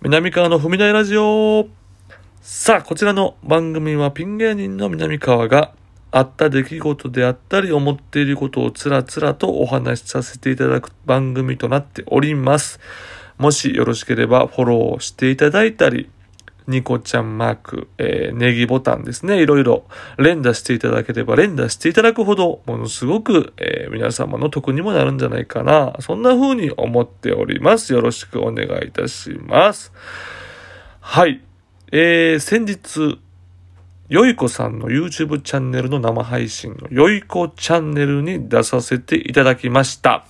南川の踏み台ラジオさあ、こちらの番組はピン芸人の南川があった出来事であったり思っていることをつらつらとお話しさせていただく番組となっております。もしよろしければフォローしていただいたり、ニコちゃんマーク、えー、ネギボタンですね。いろいろ連打していただければ、連打していただくほど、ものすごく、えー皆様の得にもなるんじゃないかな。そんな風に思っております。よろしくお願いいたします。はい。えー、先日、よいこさんの YouTube チャンネルの生配信のよいこチャンネルに出させていただきました。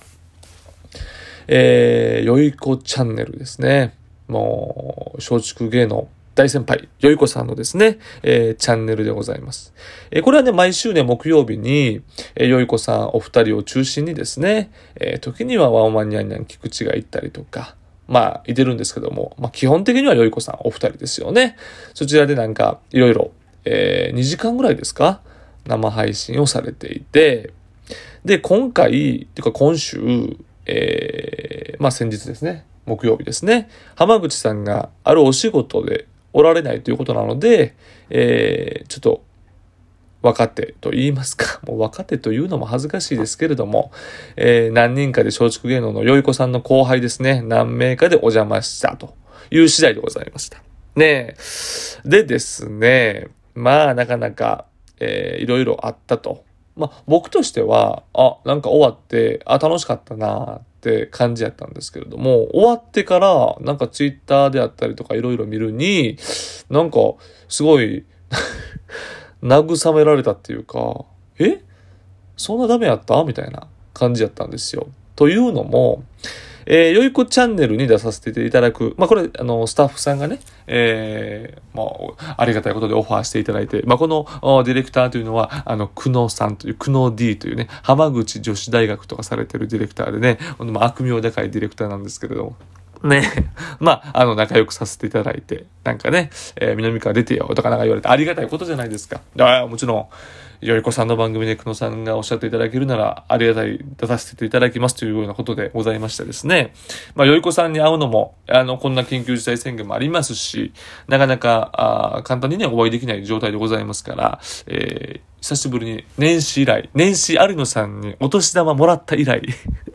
えー、よいこチャンネルですね。もう、松竹芸能大先輩、よいこさんのですね、えーチャンネルでございます。えーこれはね、毎週ね、木曜日に、えーよいこさんお二人を中心にですね、えー時にはワンワンニャンニャン菊池が行ったりとか、まあ、いてるんですけども、まあ、基本的にはよいこさんお二人ですよね。そちらでなんか、いろいろ、えー2時間ぐらいですか生配信をされていて、で、今回、っていうか今週、えーまあ先日ですね、木曜日ですね、浜口さんがあるお仕事でおられないということなので、えーちょっと、若手と言いますか、もう若手というのも恥ずかしいですけれども、えー何人かで松竹芸能のよいこさんの後輩ですね、何名かでお邪魔したという次第でございました。ねえ。でですね、まあなかなか、えーいろいろあったと。まあ僕としては、あ、なんか終わって、あ、楽しかったなって感じやったんですけれども、終わってから、なんかツイッターであったりとかいろいろ見るに、なんかすごい、慰められたっていうか、え？そんなダメやった？みたいな感じやったんですよ。というのも、えー、よいこチャンネルに出させていただく。まあ、これ、あの、スタッフさんがね、えー、まあ、ありがたいことでオファーしていただいて、まあ、このおディレクターというのは、あの、久野さんという、久野 D というね、浜口女子大学とかされてるディレクターでね、まあ、悪名高いディレクターなんですけれども、ね。まあ、あの、仲良くさせていただいて、なんかね、えー南川出てよとかなんか言われてありがたいことじゃないですか。ああ、もちろん、よいこさんの番組で久野さんがおっしゃっていただけるなら、ありがたい、出させていただきますというようなことでございましてですね。まあ、よいこさんに会うのも、あの、こんな緊急事態宣言もありますし、なかなか、あー簡単にね、お会いできない状態でございますから、えー久しぶりに年始以来、年始有野さんにお年玉もらった以来、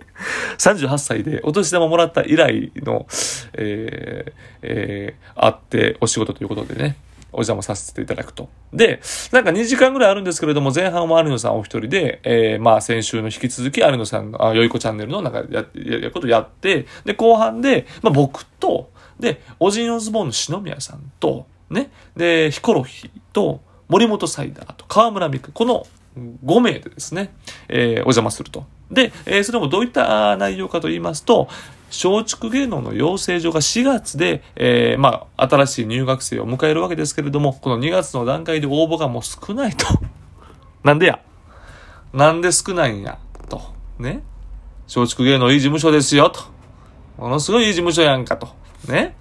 38歳でお年玉もらった以来の、えーえー会ってお仕事ということでね、お邪魔させていただくと。で、なんか2時間ぐらいあるんですけれども、前半は有野さんお一人で、えーまあ先週の引き続き有野さんの、あよいこチャンネルの中でや、や、やることやって、で、後半で、まあ僕と、で、オジンオズボーンの篠宮さんと、ね、で、ヒコロヒーと、森本サイダーと河村美久、この5名でですね、えーお邪魔すると。で、えーそれもどういった内容かと言いますと、松竹芸能の養成所が4月で、えーまあ、新しい入学生を迎えるわけですけれども、この2月の段階で応募がもう少ないと。なんでや？なんで少ないんや？と。ね？松竹芸能いい事務所ですよと。ものすごいいい事務所やんかと。ね？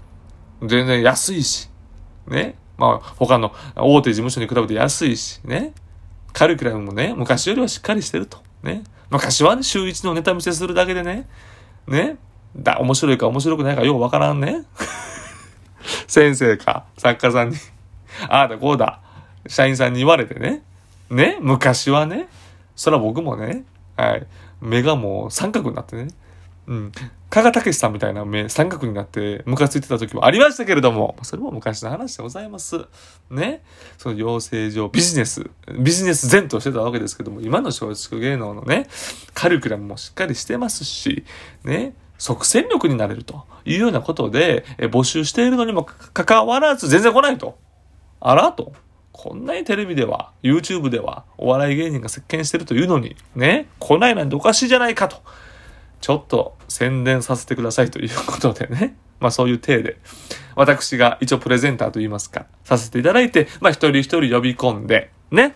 全然安いし。ね？まあ、他の大手事務所に比べて安いし。ね？カリキュラムもね、昔よりはしっかりしてると。ね？昔はね、週一のネタ見せするだけでね、ね？だ、面白いか面白くないかようわからんね。先生か、作家さんに、ああだこうだ、社員さんに言われてね。ね昔はね、そら僕もね、はい、目がもう三角になってね。うん。加賀武さんみたいな目、三角になって、ムカついてた時もありましたけれども、それも昔の話でございます。ね。その養成所、ビジネス、ビジネス前としてたわけですけども、今の松竹芸能のね、カリキュラムもしっかりしてますし、ね。即戦力になれるというようなことで、え募集しているのにもかかわらず全然来ないと。あらと。こんなにテレビでは、YouTube では、お笑い芸人が席巻してるというのに、ね、来ないなんておかしいじゃないかと。ちょっと宣伝させてくださいということでね。まあそういう体で、私が一応プレゼンターといいますか、させていただいて、まあ一人一人呼び込んで、ね。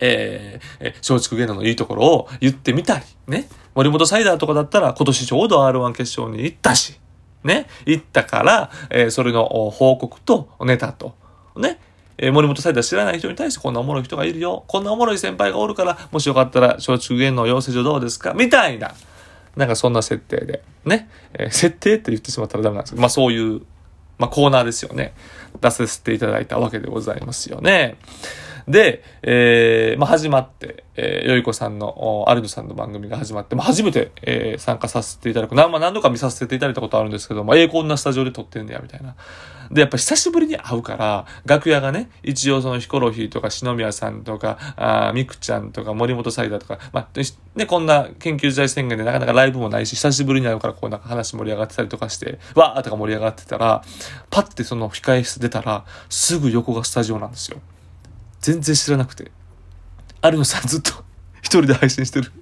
えーえ松竹芸能のいいところを言ってみたり、ね。森本サイダーとかだったら今年ちょうど R1 決勝に行ったし、ね。行ったから、えーそれの報告とネタと、ね。えー森本サイダー知らない人に対してこんなおもろい人がいるよ。こんなおもろい先輩がおるから、もしよかったら松竹芸能養成所どうですか？みたいな。なんかそんな設定で。ね。えー設定って言ってしまったらダメなんですけど、まあそういうまあコーナーですよね。出させていただいたわけでございますよね。で、えー、まあ、始まって、えー、よいこさんの、アルノさんの番組が始まって、まあ、初めて、えー、参加させていただく。何、まあ、何度か見させていただいたことあるんですけど、まあ、ええ、こんなスタジオで撮ってんねや、みたいな。で、やっぱ久しぶりに会うから、楽屋がね、一応そのヒコロヒーとか篠宮さんとか、あミクちゃんとか森本サイダーとか、まあ、ね、こんな緊急事態宣言でなかなかライブもないし、久しぶりに会うからこうなんか話盛り上がってたりとかして、わーとか盛り上がってたら、パッてその控え室出たら、すぐ横がスタジオなんですよ。全然知らなくて。有野さんずっと 一人で配信してる。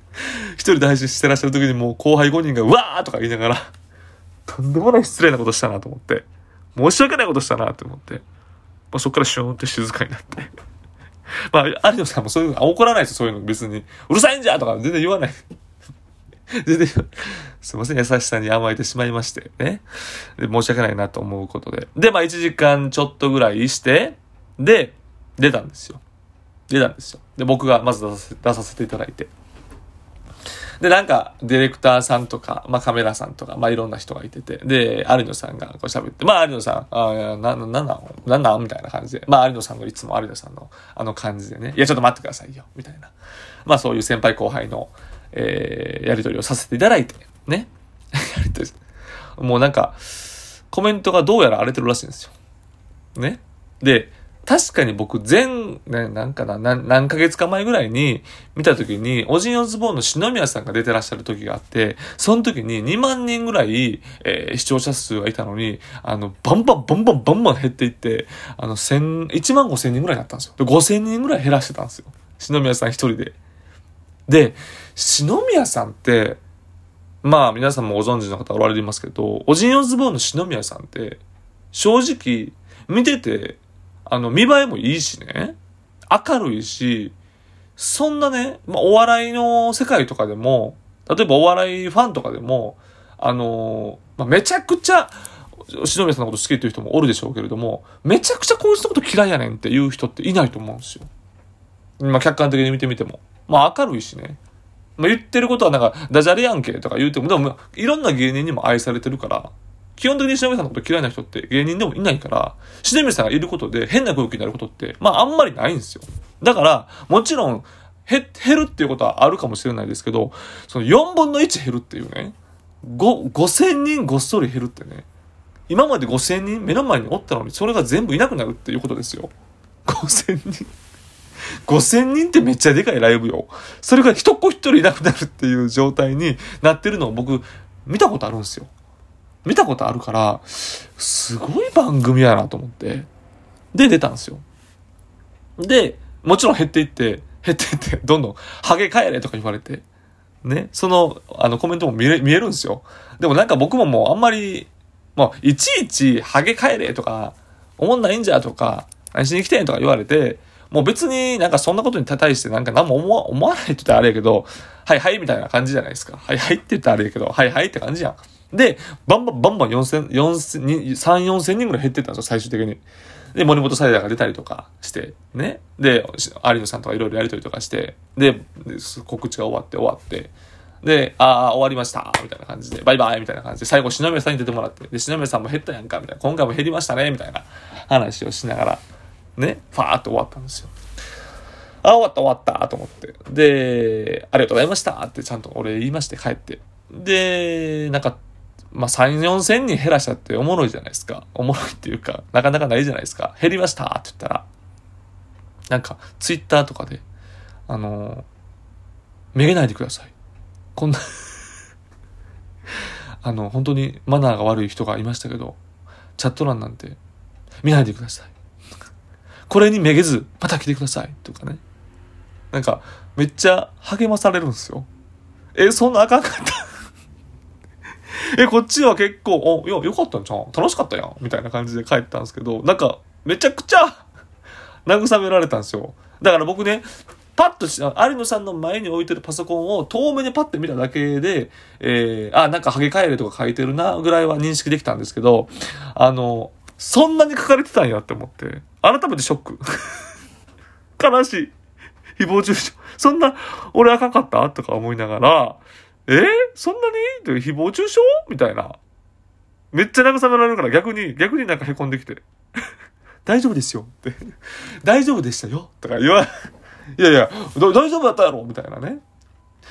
一人で配信してらっしゃる時にもう後輩5人がうわーとか言いながら、とんでもない失礼なことしたなと思って、申し訳ないことしたなと思って、まあ、そっからシューンって静かになって。まあ、有野さんもそういうの、怒らないですそういうの別に。うるさいんじゃとか全然言わない。全然、すいません、優しさに甘えてしまいまして、ね。で、申し訳ないなと思うことで。で、まあ、1時間ちょっとぐらいして、で、出たんですよ。出たんですよ。で、僕がまず出させ出させていただいて。で、なんか、ディレクターさんとか、まあカメラさんとか、まあいろんな人がいてて、で、有野さんがこう喋って、まあ有野さん、あな、な、なんなん、なんなん？みたいな感じで、まあ有野さんのいつも有野さんのあの感じでね、いやちょっと待ってくださいよ、みたいな。まあそういう先輩後輩の、えー、やりとりをさせていただいて、ね。やりとり、もうなんか、コメントがどうやら荒れてるらしいんですよ。ね。で、確かに僕前、ね、なんかな、何ヶ月か前ぐらいに見た時に、オジンオズボーンの篠宮さんが出てらっしゃる時があって、その時に2万人ぐらい、えー、視聴者数がいたのに、あの、バンバンバンバンバンバン減っていって、あの、千、1万5千人ぐらいになったんですよ。で、5千人ぐらい減らしてたんですよ。篠宮さん一人で。で、篠宮さんって、まあ皆さんもご存知の方おられますけど、オジンオズボーンの篠宮さんって、正直、見てて、あの、見栄えもいいしね、明るいし、そんなね、まあ、お笑いの世界とかでも、例えばお笑いファンとかでも、あのまあ、めちゃくちゃ、篠宮さんのこと好きっていう人もおるでしょうけれども、めちゃくちゃこいつのこと嫌いやねんっていう人っていないと思うんですよ。まあ、客観的に見てみても。まあ、明るいしね。まあ、言ってることはなんか、ダジャレやんけとか言うても、でも、いろんな芸人にも愛されてるから、基本的に篠宮さんのこと嫌いな人って芸人でもいないから、篠宮さんがいることで変な空気になることって、まああんまりないんですよ。だから、もちろん、減るっていうことはあるかもしれないですけど、その4分の1減るっていうね、5、5000人ごっそり減るってね、今まで5000人目の前におったのに、それが全部いなくなるっていうことですよ。5000人。5000人ってめっちゃでかいライブよ。それが一子一人いなくなるっていう状態になってるのを僕、見たことあるんですよ。見たことあるから、すごい番組やなと思って。で、出たんですよ。で、もちろん減っていって、減っていって、どんどん、ハゲ帰れとか言われて。ね。その、あの、コメントも見え見えるんですよ。でもなんか僕ももうあんまり、もう、いちいち、ハゲ帰れとか、思んないんじゃとか、何しに来てんとか言われて、もう別になんかそんなことに対してなんか何も思わ思わないって言ったらあれやけど、はいはいみたいな感じじゃないですか。はいはいって言ったらあれやけど、はいはいって感じじゃん。で、バンバンバンバン4000、4000、3、4000人ぐらい減ってったんですよ、最終的に。で、森本サイダーが出たりとかして、ね。で、有野さんとかいろいろやりとりとかして、で、告知が終わって終わって、で、ああ、終わりました、みたいな感じで、バイバイみたいな感じで、最後、篠宮さんに出てもらって、で、篠宮さんも減ったやんか、みたいな、今回も減りましたね、みたいな話をしながら、ね、ファーって終わったんですよ。あ、終わった終わったと思って。で、ありがとうございましたってちゃんと俺言いまして帰って。で、なんかまあ、3、4千人減らしたっておもろいじゃないですか。おもろいっていうか、なかなかないじゃないですか。減りましたって言ったら、なんか、ツイッターとかで、あのー、めげないでください。こんな あの、本当にマナーが悪い人がいましたけど、チャット欄なんて見ないでください。これにめげず、また来てください。とかね。なんか、めっちゃ励まされるんですよ。え、そんなあかんかったえ、こっちは結構、お、いや、よかったんじゃん。楽しかったやん。みたいな感じで帰ったんですけど、なんか、めちゃくちゃ 慰められたんですよ。だから僕ね、パッとし、有野さんの前に置いてるパソコンを遠目でパッて見ただけで、えー、あ、なんかハゲ帰れとか書いてるな、ぐらいは認識できたんですけど、あの、そんなに書かれてたんやって思って、改めてショック。悲しい。誹謗中傷。そんな、俺あかんかった？とか思いながら、え？ー、そんなに？って誹謗中傷？みたいな。めっちゃ慰められるから逆に、逆になんか凹んできて。大丈夫ですよって。大丈夫でしたよとか言わ、いやいや、大丈夫だったやろみたいなね。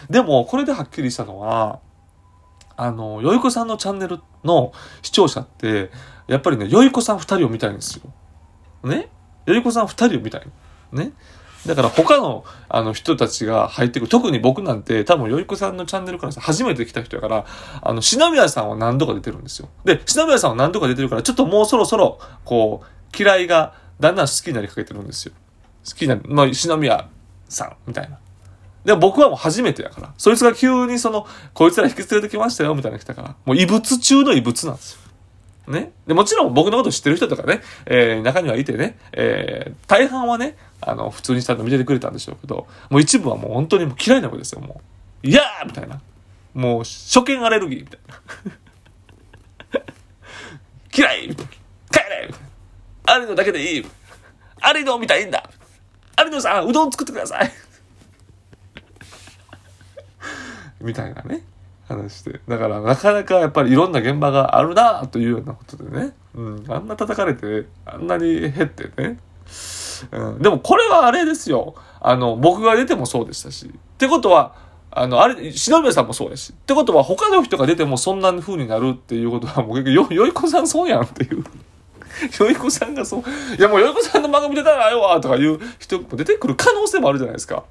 でも、これではっきりしたのは、あの、よいこさんのチャンネルの視聴者って、やっぱりね、よいこさん二人を見たいんですよ。ね？よいこさん二人を見たい。ね？だから他のあの人たちが入ってくる。特に僕なんて多分よいこさんのチャンネルから初めて来た人やから、あの、篠宮さんは何度か出てるんですよ。で、篠宮さんは何度か出てるから、ちょっともうそろそろ、こう、嫌いがだんだん好きになりかけてるんですよ。好きな、まあ、篠宮さん、みたいな。でも僕はもう初めてやから。そいつが急にその、こいつら引き連れてきましたよ、みたいな来たから。もう異物中の異物なんですよ。ね。で、もちろん僕のこと知ってる人とかね、えー、中にはいてね、えー、大半はね、あの、普通にちゃんと見ててくれたんでしょうけど、もう一部はもう本当にもう嫌いな子ですよ、もう。いやーみたいな。もう、初見アレルギーみたいな。嫌いみたいな。帰れみたいな。アリノだけでいいアリノみたいんだアリノさん、うどん作ってくださいみたいなね。話して。だからなかなかやっぱりいろんな現場があるなというようなことでね。うん。あんな叩かれて、あんなに減ってね。うん。でもこれはあれですよ。あの、僕が出てもそうでしたし。ってことは、あの、あれ、篠宮さんもそうですし。ってことは他の人が出てもそんな風になるっていうことはもうよ、よいこさんそうやんっていう。よいこさんがそう。いやもうよいこさんの漫画見てたらあよわとかいう人も出てくる可能性もあるじゃないですか。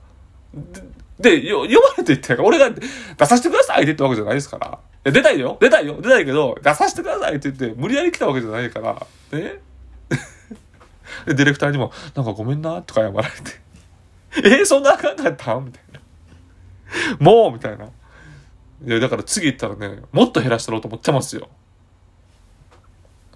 で、よ、読まれて言ったら、俺が出させてくださいって言ったわけじゃないですから。いや、出たいよ出たいよ出たいけど、出させてくださいって言って、無理やり来たわけじゃないから、ね？で、ディレクターにも、なんかごめんな、とか謝られて。えー、そんなあかんかったみたいな。もう？みたいな。いや、だから次行ったらね、もっと減らしたろうと思ってますよ。